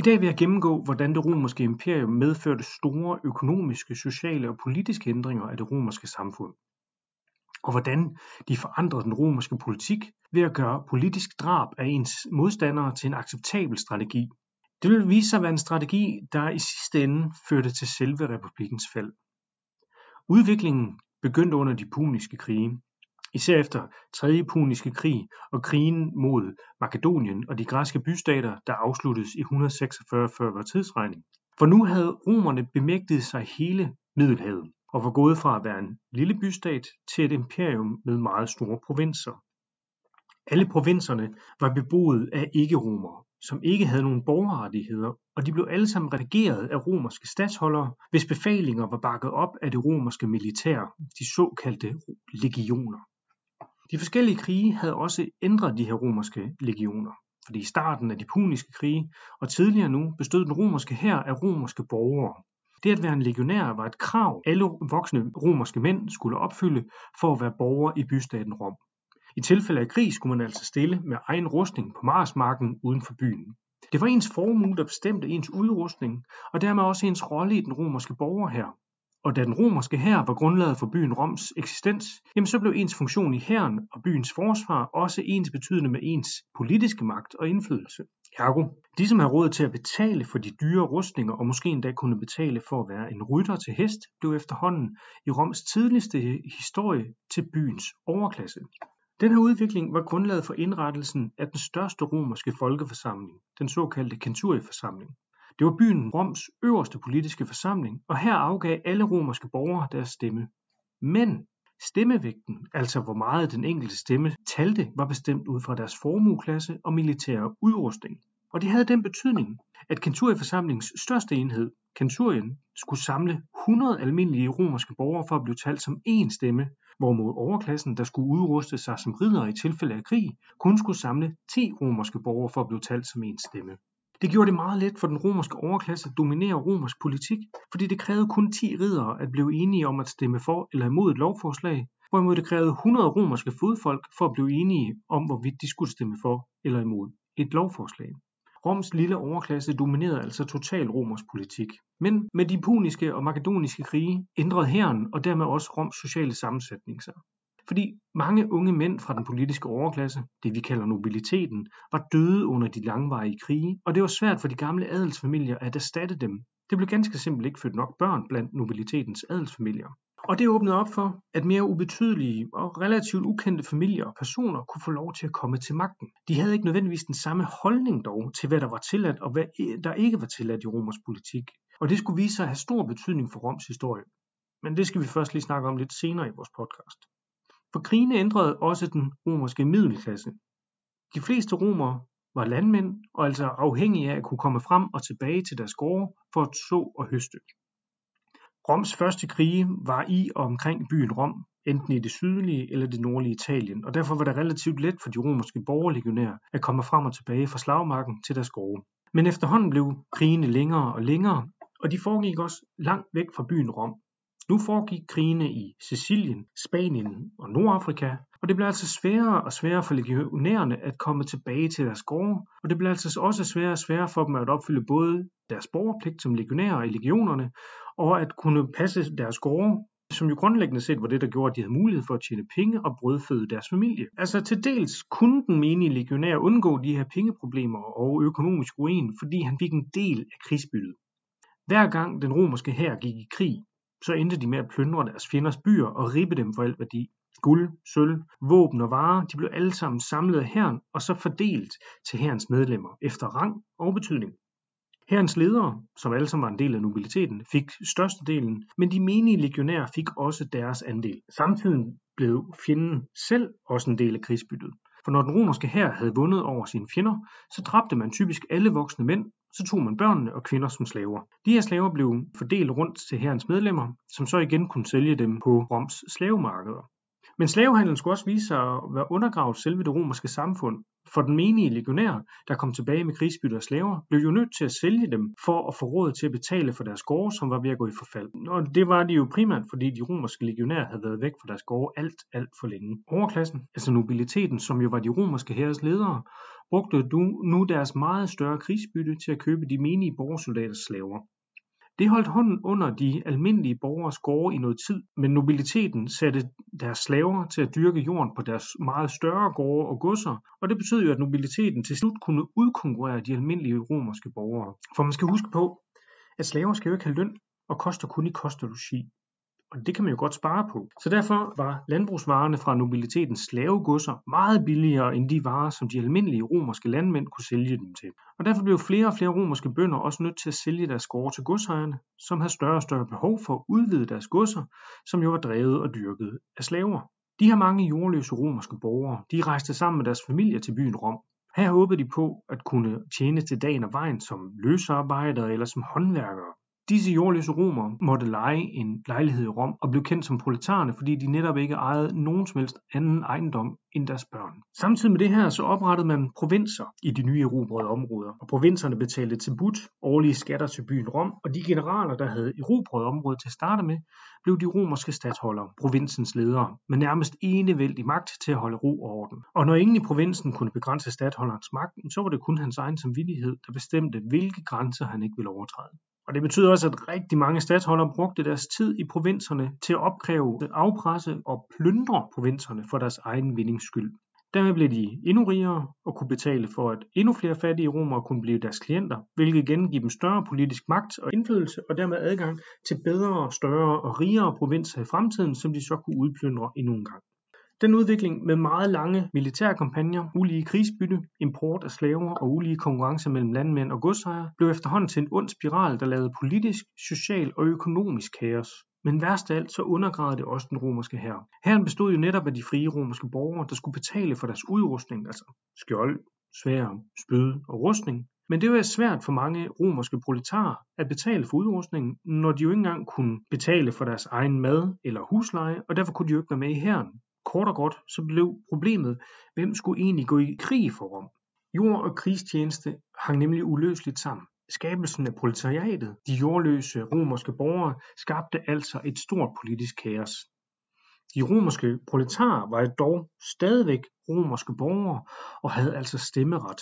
I dag vil jeg gennemgå, hvordan det romerske imperium medførte store økonomiske, sociale og politiske ændringer af det romerske samfund. Og hvordan de forandrede den romerske politik ved at gøre politisk drab af ens modstandere til en acceptabel strategi. Det vil vise sig at være en strategi, der i sidste ende førte til selve republikens fald. Udviklingen begyndte under de puniske krige, især efter 3. puniske krig og krigen mod Makedonien og de græske bystater, der afsluttedes i 146 før tidsregning. For nu havde romerne bemægtiget sig hele Middelhavet og var gået fra at være en lille bystat til et imperium med meget store provinser. Alle provinserne var beboet af ikke-romere, som ikke havde nogen borgerrettigheder, og de blev alle sammen regeret af romerske statsholdere, hvis befalinger var bakket op af det romerske militær, de såkaldte legioner. De forskellige krige havde også ændret de her romerske legioner, fordi i starten af de puniske krige og tidligere nu bestod den romerske hær af romerske borgere. Det at være en legionær var et krav, alle voksne romerske mænd skulle opfylde for at være borgere i bystaten Rom. I tilfælde af krig skulle man altså stille med egen rustning på Marsmarken uden for byen. Det var ens formue, der bestemte ens udrustning, og dermed også ens rolle i den romerske borgerhær. Og da den romerske hær var grundlaget for byen Roms eksistens, jamen så blev ens funktion i hæren og byens forsvar også ens betydende med ens politiske magt og indflydelse. Ergo, de som havde råd til at betale for de dyre rustninger og måske endda kunne betale for at være en rytter til hest, blev efterhånden i Roms tidligste historie til byens overklasse. Den her udvikling var grundlaget for indrettelsen af den største romerske folkeforsamling, den såkaldte Centurieforsamling. Det var byen Roms øverste politiske forsamling, og her afgav alle romerske borgere deres stemme. Men stemmevægten, altså hvor meget den enkelte stemme talte, var bestemt ud fra deres formueklasse og militære udrustning. Og det havde den betydning, at kenturieforsamlingens største enhed, Centurien, skulle samle 100 almindelige romerske borgere for at blive talt som én stemme, hvorimod overklassen, der skulle udruste sig som ridder i tilfælde af krig, kun skulle samle 10 romerske borgere for at blive talt som én stemme. Det gjorde det meget let for den romerske overklasse at dominere romersk politik, fordi det krævede kun 10 riddere at blive enige om at stemme for eller imod et lovforslag, hvorimod det krævede 100 romerske fodfolk for at blive enige om, hvorvidt de skulle stemme for eller imod et lovforslag. Roms lille overklasse dominerede altså total romersk politik. Men med de puniske og makedoniske krige ændrede hæren og dermed også Roms sociale sammensætning sig. Fordi mange unge mænd fra den politiske overklasse, det vi kalder nobiliteten, var døde under de langvarige krige, og det var svært for de gamle adelsfamilier at erstatte dem. Det blev ganske simpelt ikke født nok børn blandt nobilitetens adelsfamilier. Og det åbnede op for, at mere ubetydelige og relativt ukendte familier og personer kunne få lov til at komme til magten. De havde ikke nødvendigvis den samme holdning dog til, hvad der var tilladt og hvad der ikke var tilladt i romers politik. Og det skulle vise sig at have stor betydning for Roms historie. Men det skal vi først lige snakke om lidt senere i vores podcast. For krigene ændrede også den romerske middelklasse. De fleste romere var landmænd og altså afhængige af at kunne komme frem og tilbage til deres gårde for at så og høste. Roms første krige var i og omkring byen Rom, enten i det sydlige eller det nordlige Italien, og derfor var det relativt let for de romerske borgerlegionærer at komme frem og tilbage fra slagmarken til deres gårde. Men efterhånden blev krigene længere og længere, og de foregik også langt væk fra byen Rom. Nu foregik krigene i Sicilien, Spanien og Nordafrika, og det blev altså sværere og sværere for legionærerne at komme tilbage til deres gårde, og det blev altså også sværere og sværere for dem at opfylde både deres borgerpligt som legionærer i legionerne, og at kunne passe deres gårde, som jo grundlæggende set var det, der gjorde, at de havde mulighed for at tjene penge og brødføde deres familie. Altså til dels kunne den menige legionær undgå de her pengeproblemer og økonomisk ruin, fordi han fik en del af krigsbyttet. Hver gang den romerske hær gik i krig, så endte de med at plyndre deres fjenders byer og ribe dem for al værdi. Guld, sølv, våben og varer, de blev alle sammen samlet af herren og så fordelt til herrens medlemmer efter rang og betydning. Herrens ledere, som alle sammen var en del af nobiliteten, fik størstedelen, men de menige legionærer fik også deres andel. Samtidig blev fjenden selv også en del af krigsbyttet. For når den romerske hær havde vundet over sine fjender, så dræbte man typisk alle voksne mænd, så tog man børnene og kvinder som slaver. De her slaver blev fordelt rundt til hærens medlemmer, som så igen kunne sælge dem på Roms slavemarkeder. Men slavehandlen skulle også vise sig at være undergravet selve det romerske samfund, for den menige legionær, der kom tilbage med krigsbytte og slaver, blev jo nødt til at sælge dem for at få råd til at betale for deres gårde, som var ved at gå i forfald. Og det var de jo primært, fordi de romerske legionærer havde været væk fra deres gårde alt, alt for længe. Overklassen, altså nobiliteten, som jo var de romerske herres ledere, brugte nu deres meget større krigsbytte til at købe de menige borgersoldaters slaver. Det holdt hånden under de almindelige borgeres gårde i noget tid, men nobiliteten satte deres slaver til at dyrke jorden på deres meget større gårde og godser, og det betød jo, at nobiliteten til slut kunne udkonkurrere de almindelige romerske borgere. For man skal huske på, at slaver skal jo ikke have løn og koster kun i kost og logi. Og det kan man jo godt spare på. Så derfor var landbrugsvarerne fra nobilitetens slavegodser meget billigere end de varer, som de almindelige romerske landmænd kunne sælge dem til. Og derfor blev flere og flere romerske bønder også nødt til at sælge deres gårde til godsejerne, som havde større og større behov for at udvide deres godser, som jo var drevet og dyrket af slaver. De her mange jordløse romerske borgere, de rejste sammen med deres familier til byen Rom. Her håbede de på at kunne tjene til dagen og vejen som løsarbejdere eller som håndværkere. Disse jordløse romere måtte leje en lejlighed i Rom og blev kendt som proletarerne, fordi de netop ikke ejede nogen som helst anden ejendom end deres børn. Samtidig med det her så oprettede man provinser i de nye erobrede områder, og provinserne betalte tribut, årlige skatter til byen Rom, og de generaler, der havde erobrede området til at starte med, blev de romerske statsholdere, provinsens ledere, med nærmest enevældig magt til at holde ro og orden. Og når ingen i provinsen kunne begrænse statsholderens magt, så var det kun hans egen samvittighed, der bestemte, hvilke grænser han ikke ville overtræde. Og det betyder også, at rigtig mange statsholdere brugte deres tid i provinserne til at opkræve, afpresse og plyndre provinserne for deres egen vindings skyld. Dermed blev de endnu rigere og kunne betale for, at endnu flere fattige romere kunne blive deres klienter, hvilket igen giver dem større politisk magt og indflydelse og dermed adgang til bedre, større og rigere provinser i fremtiden, som de så kunne udplyndre endnu en gang. Den udvikling med meget lange militære kampagner, ulige krigsbytte, import af slaver og ulige konkurrence mellem landmænd og godsejere blev efterhånden til en ond spiral, der lavede politisk, social og økonomisk kaos. Men værst af alt så undergravede det også den romerske hær. Hæren bestod jo netop af de frie romerske borgere, der skulle betale for deres udrustning, altså skjold, svær, spyd og rustning. Men det var svært for mange romerske proletarer at betale for udrustningen, når de jo ikke engang kunne betale for deres egen mad eller husleje, og derfor kunne de jo ikke være med i hæren. Kort og godt så blev problemet, hvem skulle egentlig gå i krig for Rom? Jord og krigstjeneste hang nemlig uløseligt sammen. Skabelsen af proletariatet, de jordløse romerske borgere, skabte altså et stort politisk kaos. De romerske proletarer var dog stadigvæk romerske borgere og havde altså stemmeret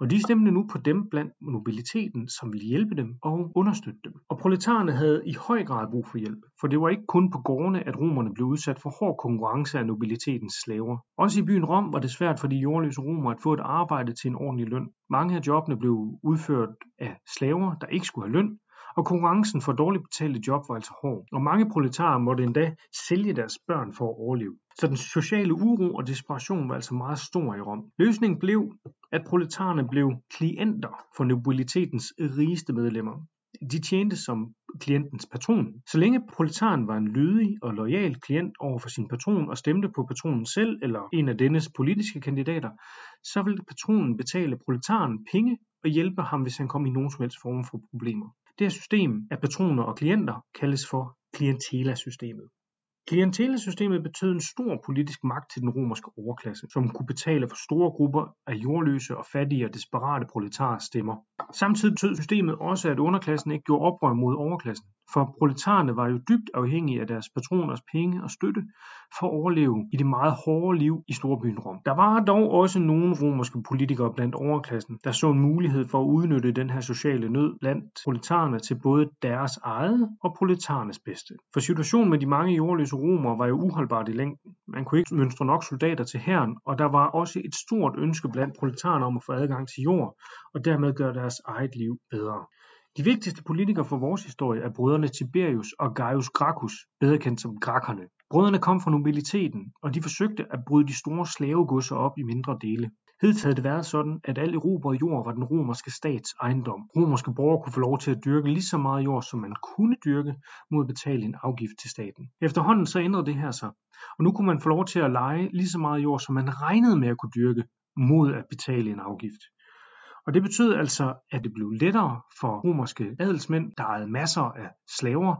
og de stemte nu på dem blandt nobiliteten, som ville hjælpe dem og understøtte dem. Og proletarerne havde i høj grad brug for hjælp, for det var ikke kun på gårdene, at romerne blev udsat for hård konkurrence af nobilitetens slaver. Også i byen Rom var det svært for de jordløse romere at få et arbejde til en ordentlig løn. Mange af jobbene blev udført af slaver, der ikke skulle have løn, og konkurrencen for dårligt betalte job var altså hård, og mange proletarer måtte endda sælge deres børn for at overleve. Så den sociale uro og desperation var altså meget stor i Rom. Løsningen blev, at proletarerne blev klienter for nobilitetens rigeste medlemmer. De tjente som klientens patron. Så længe proletaren var en lydig og lojal klient over for sin patron og stemte på patronen selv eller en af dennes politiske kandidater, så ville patronen betale proletaren penge og hjælpe ham, hvis han kom i nogen som helst form for problemer. Det her system af patroner og klienter kaldes for klientelasystemet. Klientelesystemet betød en stor politisk magt til den romerske overklasse, som kunne betale for store grupper af jordløse og fattige og desperate proletarer stemmer. Samtidig betød systemet også, at underklassen ikke gjorde oprør mod overklassen, for proletarerne var jo dybt afhængige af deres patroners penge og støtte for at overleve i det meget hårde liv i storbyen Rom. Der var dog også nogle romerske politikere blandt overklassen, der så en mulighed for at udnytte den her sociale nød blandt proletarerne til både deres eget og proletarernes bedste. For situationen med de mange jordløse romer var jo uholdbart i længden. Man kunne ikke mønstre nok soldater til hæren, og der var også et stort ønske blandt proletarerne om at få adgang til jord, og dermed gøre deres eget liv bedre. De vigtigste politikere for vores historie er brødrene Tiberius og Gaius Gracchus, bedre kendt som Grakkerne. Brødrene kom fra nobiliteten, og de forsøgte at bryde de store slavegodser op i mindre dele. Hidtil havde det været sådan, at al erobret jord var den romerske stats ejendom. Romerske borgere kunne få lov til at dyrke lige så meget jord, som man kunne dyrke, mod at betale en afgift til staten. Efterhånden så ændrede det her sig, og nu kunne man få lov til at lege lige så meget jord, som man regnede med at kunne dyrke, mod at betale en afgift. Og det betød altså, at det blev lettere for romerske adelsmænd, der ejede masser af slaver,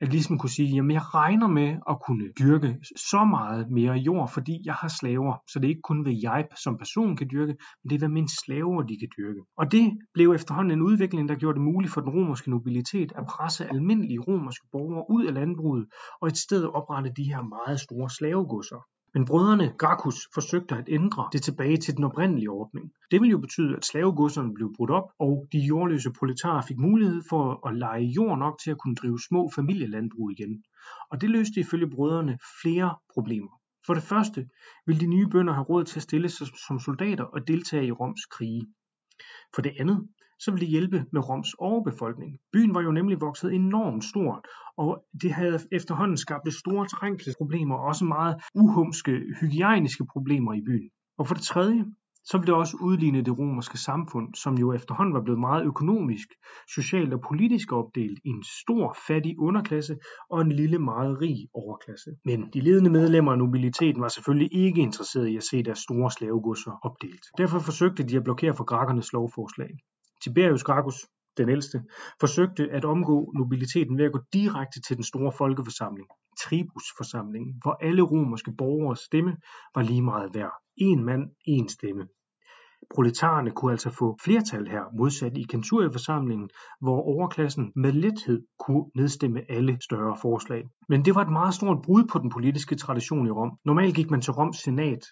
at ligesom kunne sige, jamen jeg regner med at kunne dyrke så meget mere jord, fordi jeg har slaver. Så det er ikke kun, hvad jeg som person kan dyrke, men det er, hvad mine slaver de kan dyrke. Og det blev efterhånden en udvikling, der gjorde det muligt for den romerske nobilitet at presse almindelige romerske borgere ud af landbruget og et sted oprette de her meget store slavegodser. Men brødrene Gracchus forsøgte at ændre det tilbage til den oprindelige ordning. Det ville jo betyde, at slavegodserne blev brudt op, og de jordløse proletarer fik mulighed for at lege jord nok til at kunne drive små familielandbrug igen. Og det løste ifølge brødrene flere problemer. For det første ville de nye bønder have råd til at stille sig som soldater og deltage i Roms krige. For det andet så ville det hjælpe med Roms overbefolkning. Byen var jo nemlig vokset enormt stort, og det havde efterhånden skabt store trængselsproblemer og også meget uhumske hygiejniske problemer i byen. Og for det tredje, så ville det også udligne det romerske samfund, som jo efterhånden var blevet meget økonomisk, socialt og politisk opdelt i en stor fattig underklasse og en lille meget rig overklasse. Men de ledende medlemmer af nobiliteten var selvfølgelig ikke interesserede i at se deres store slavegodser opdelt. Derfor forsøgte de at blokere for grækernes lovforslag. Tiberius Gracchus, den ældste, forsøgte at omgå nobiliteten ved at gå direkte til den store folkeforsamling, tribusforsamlingen, hvor alle romerske borgeres stemme var lige meget værd. En mand, en stemme. Proletarerne kunne altså få flertal her, modsat i Centurieforsamlingen, hvor overklassen med lethed kunne nedstemme alle større forslag. Men det var et meget stort brud på den politiske tradition i Rom. Normalt gik man til Roms senat,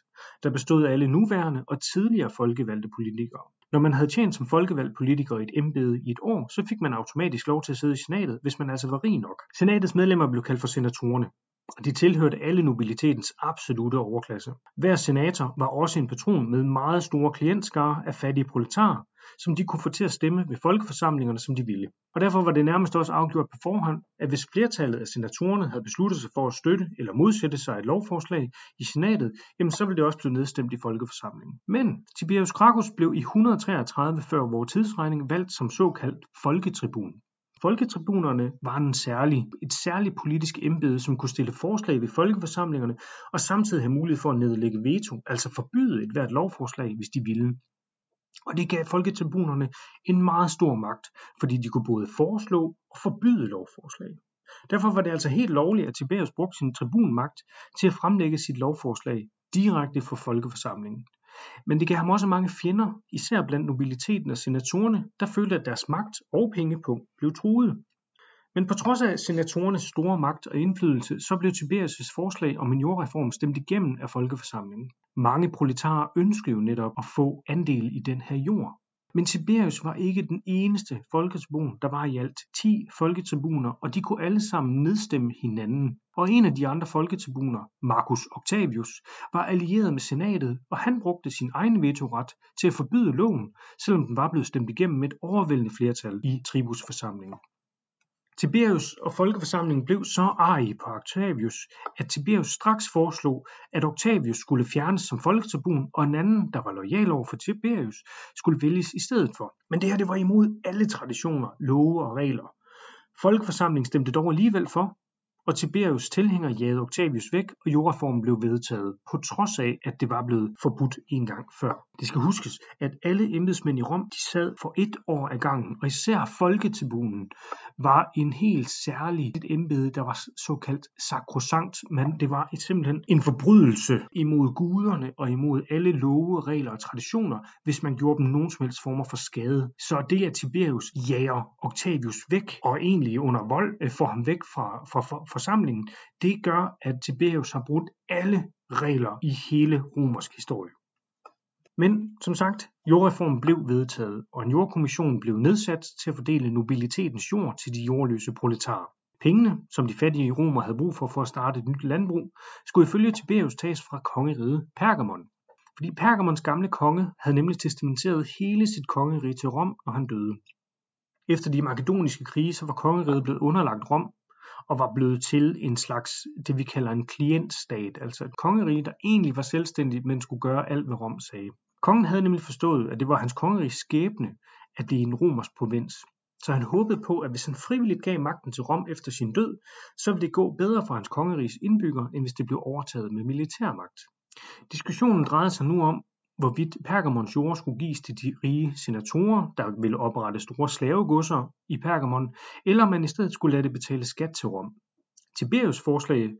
der bestod af alle nuværende og tidligere folkevalgte politikere. Når man havde tjent som folkevalgt politiker i et embede i et år, så fik man automatisk lov til at sidde i senatet, hvis man altså var rig nok. Senatets medlemmer blev kaldt for senatorerne de tilhørte alle nobilitetens absolute overklasse. Hver senator var også en patron med meget store klientskare af fattige proletarer, som de kunne få til at stemme ved folkeforsamlingerne, som de ville. Og derfor var det nærmest også afgjort på forhånd, at hvis flertallet af senatorerne havde besluttet sig for at støtte eller modsætte sig et lovforslag i senatet, jamen så ville det også blive nedstemt i folkeforsamlingen. Men Tiberius Gracchus blev i 133 før vores tidsregning valgt som såkaldt folketribun. Folketribunerne var en særlig, et særligt politisk embede, som kunne stille forslag ved folkeforsamlingerne og samtidig have mulighed for at nedlægge veto, altså forbyde et hvert lovforslag, hvis de ville. Og det gav folketribunerne en meget stor magt, fordi de kunne både foreslå og forbyde lovforslag. Derfor var det altså helt lovligt, at Tiberius brugte sin tribunmagt til at fremlægge sit lovforslag direkte for folkeforsamlingen. Men det gav ham også mange fjender, især blandt nobiliteten og senatorerne, der følte, at deres magt og pengepunkt blev truet. Men på trods af senatorernes store magt og indflydelse, så blev Tiberius' forslag om en jordreform stemt igennem af folkeforsamlingen. Mange proletarer ønskede jo netop at få andel i den her jord. Men Tiberius var ikke den eneste folketribun, der var i alt 10 folketribuner, og de kunne alle sammen nedstemme hinanden. Og en af de andre folketribuner, Marcus Octavius, var allieret med senatet, og han brugte sin egen vetoret til at forbyde loven, selvom den var blevet stemt igennem med et overvældende flertal i tribusforsamlingen. Tiberius og folkeforsamlingen blev så arige på Octavius, at Tiberius straks foreslog, at Octavius skulle fjernes som folketribun, og en anden, der var lojal over for Tiberius, skulle vælges i stedet for. Men det her det var imod alle traditioner, love og regler. Folkeforsamlingen stemte dog alligevel for, og Tiberius tilhænger jagede Octavius væk, og jordreformen blev vedtaget, på trods af, at det var blevet forbudt en gang før. Det skal huskes, at alle embedsmænd i Rom de sad for et år ad gangen, og især folketribunen var en helt særlig et embede, der var såkaldt sakrosankt, men det var simpelthen en forbrydelse imod guderne og imod alle love, regler og traditioner, hvis man gjorde dem nogen som helst former for skade. Så det, at Tiberius jager Octavius væk, og egentlig under vold øh, får ham væk fra, fra, fra forsamlingen, det gør, at Tiberius har brudt alle regler i hele romersk historie. Men som sagt, jordreformen blev vedtaget, og en jordkommission blev nedsat til at fordele nobilitetens jord til de jordløse proletarer. Pengene, som de fattige romer havde brug for for at starte et nyt landbrug, skulle ifølge Tiberius tages fra kongeriget Pergamon. Fordi Pergamons gamle konge havde nemlig testamenteret hele sit kongerige til Rom, når han døde. Efter de makedoniske krige, så var kongeriget blevet underlagt Rom, og var blevet til en slags, det vi kalder en klientstat, altså et kongerige, der egentlig var selvstændigt, men skulle gøre alt, hvad Rom sagde. Kongen havde nemlig forstået, at det var hans kongeriges skæbne at blive en romersk provins, så han håbede på, at hvis han frivilligt gav magten til Rom efter sin død, så ville det gå bedre for hans kongeriges indbyggere, end hvis det blev overtaget med militærmagt. Diskussionen drejede sig nu om, hvorvidt Pergamons jord skulle gives til de rige senatorer, der ville oprette store slavegodser i Pergamon, eller om man i stedet skulle lade det betale skat til Rom. Tiberius forslag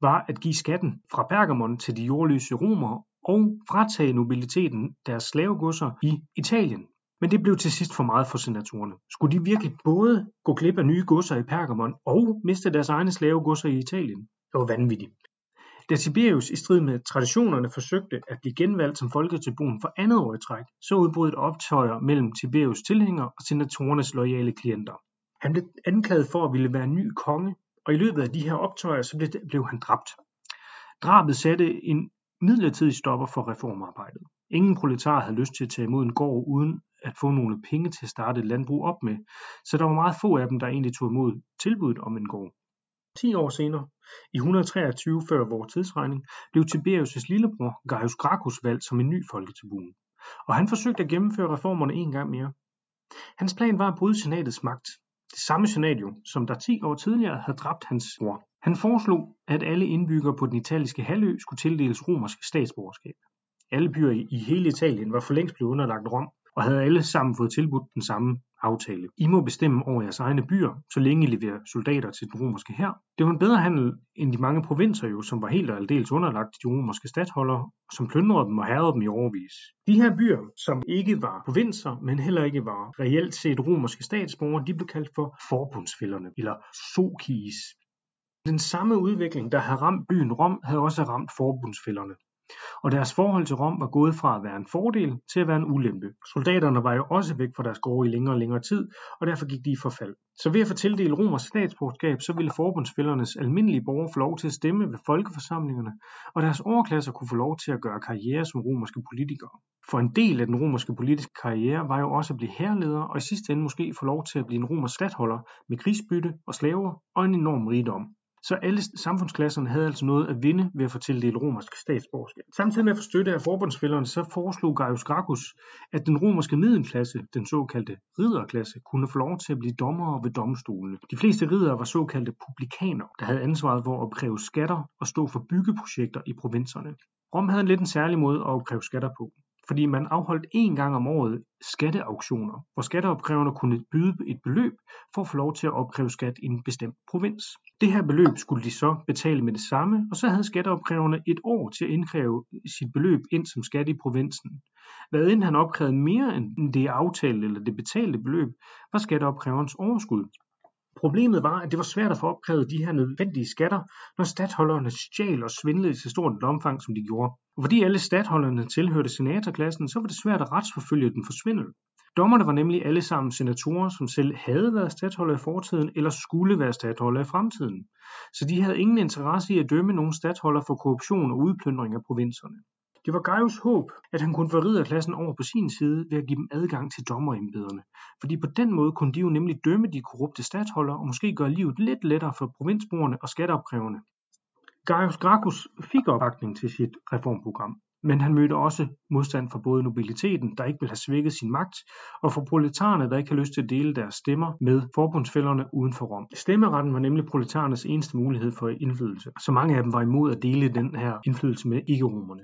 var at give skatten fra Pergamon til de jordløse romere og fratage nobiliteten deres slavegodser i Italien. Men det blev til sidst for meget for senatorerne. Skulle de virkelig både gå glip af nye godser i Pergamon og miste deres egne slavegodser i Italien? Det var vanvittigt. Da Tiberius i strid med traditionerne forsøgte at blive genvalgt som folketribun for andet år i træk, så udbrød et optøjer mellem Tiberius tilhængere og senatorernes loyale klienter. Han blev anklaget for at ville være ny konge, og i løbet af de her optøjer så blev, blev han dræbt. Drabet satte en midlertidig stopper for reformarbejdet. Ingen proletar havde lyst til at tage imod en gård uden at få nogle penge til at starte et landbrug op med, så der var meget få af dem, der egentlig tog imod tilbuddet om en gård. 10 år senere, i 123 før vores tidsregning, blev Tiberius' lillebror Gaius Gracchus valgt som en ny folketribun, og han forsøgte at gennemføre reformerne en gang mere. Hans plan var at bryde senatets magt, det samme senat jo, som der 10 år tidligere havde dræbt hans bror. Han foreslog, at alle indbyggere på den italiske halvø skulle tildeles romersk statsborgerskab. Alle byer i hele Italien var for længst blevet underlagt Rom, og havde alle sammen fået tilbudt den samme aftale. I må bestemme over jeres egne byer, så længe I leverer soldater til den romerske hær. Det var en bedre handel end de mange provinser jo, som var helt og aldeles underlagt de romerske stadholder, som plyndrede dem og herrede dem i overvis. De her byer, som ikke var provinser, men heller ikke var reelt set romerske statsborgere, de blev kaldt for forbundsfælderne, eller sokis. Den samme udvikling, der havde ramt byen Rom, havde også ramt forbundsfælderne og deres forhold til Rom var gået fra at være en fordel til at være en ulempe. Soldaterne var jo også væk fra deres gårde i længere og længere tid, og derfor gik de i forfald. Så ved at få tildelt romersk statsborgerskab, så ville forbundsfældernes almindelige borgere få lov til at stemme ved folkeforsamlingerne, og deres overklasser kunne få lov til at gøre karriere som romerske politikere. For en del af den romerske politiske karriere var jo også at blive herleder, og i sidste ende måske få lov til at blive en romersk statholder med krigsbytte og slaver og en enorm rigdom. Så alle samfundsklasserne havde altså noget at vinde ved at få tildelt romersk statsborgerskab. Samtidig med at få støtte af forbundsfælderne, så foreslog Gaius Gracchus, at den romerske middelklasse, den såkaldte ridderklasse, kunne få lov til at blive dommere ved domstolene. De fleste riddere var såkaldte publikaner, der havde ansvaret for at opkræve skatter og stå for byggeprojekter i provinserne. Rom havde en lidt en særlig måde at opkræve skatter på fordi man afholdt én gang om året skatteauktioner, hvor skatteopkræverne kunne byde et beløb for at få lov til at opkræve skat i en bestemt provins. Det her beløb skulle de så betale med det samme, og så havde skatteopkræverne et år til at indkræve sit beløb ind som skat i provinsen. Hvad end han opkrævede mere end det aftalte eller det betalte beløb, var skatteopkræverens overskud. Problemet var, at det var svært at få opkrævet de her nødvendige skatter, når statholderne stjal og svindlede i så stort et omfang, som de gjorde. Og fordi alle statholderne tilhørte senatorklassen, så var det svært at retsforfølge den for svindel. Dommerne var nemlig alle sammen senatorer, som selv havde været statholder i fortiden eller skulle være statholder i fremtiden. Så de havde ingen interesse i at dømme nogen statholder for korruption og udplyndring af provinserne. Det var Gaius håb, at han kunne få ridderklassen over på sin side ved at give dem adgang til dommerembederne, fordi på den måde kunne de jo nemlig dømme de korrupte statsholdere og måske gøre livet lidt lettere for provinsborgerne og skatteopkræverne. Gaius Gracchus fik opbakning til sit reformprogram, men han mødte også modstand fra både nobiliteten, der ikke ville have svækket sin magt, og fra proletarerne, der ikke havde lyst til at dele deres stemmer med forbundsfælderne uden for Rom. Stemmeretten var nemlig proletarernes eneste mulighed for indflydelse, så mange af dem var imod at dele den her indflydelse med ikke-romerne.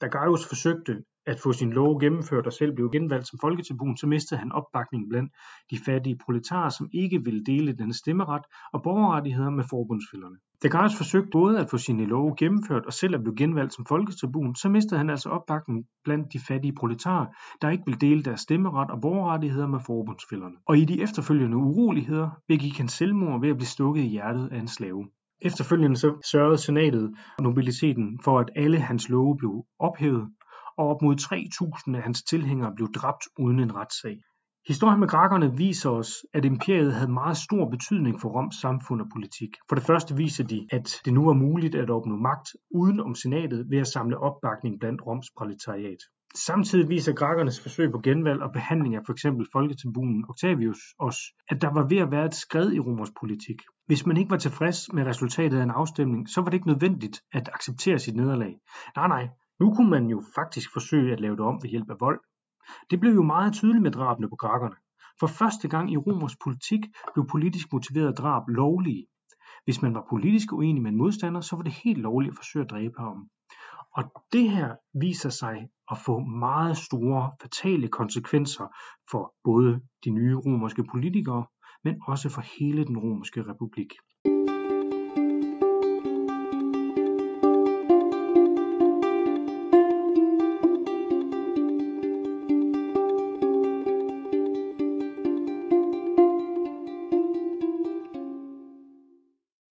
Da Gaius forsøgte at få sin lov gennemført og selv blev genvalgt som folketribun, så mistede han opbakningen blandt de fattige proletarer, som ikke ville dele denne stemmeret og borgerrettigheder med forbundsfælderne. Da Gaius forsøgte både at få sine love gennemført og selv at blive genvalgt som folketribun, så mistede han altså opbakningen blandt de fattige proletarer, der ikke ville dele deres stemmeret og borgerrettigheder med forbundsfælderne. Og i de efterfølgende uroligheder begik han selvmord ved at blive stukket i hjertet af en slave. Efterfølgende så sørgede senatet og nobiliteten for, at alle hans love blev ophævet, og op mod 3.000 af hans tilhængere blev dræbt uden en retssag. Historien med grækerne viser os, at imperiet havde meget stor betydning for Roms samfund og politik. For det første viser de, at det nu var muligt at opnå magt uden om senatet ved at samle opbakning blandt Roms proletariat. Samtidig viser grækernes forsøg på genvalg og behandling af f.eks. folketribunen Octavius os, at der var ved at være et skred i romersk politik. Hvis man ikke var tilfreds med resultatet af en afstemning, så var det ikke nødvendigt at acceptere sit nederlag. Nej, nej, nu kunne man jo faktisk forsøge at lave det om ved hjælp af vold. Det blev jo meget tydeligt med drabene på grækerne. For første gang i romersk politik blev politisk motiveret drab lovlige. Hvis man var politisk uenig med en modstander, så var det helt lovligt at forsøge at dræbe ham. Og det her viser sig at få meget store fatale konsekvenser for både de nye romerske politikere, men også for hele den romerske republik.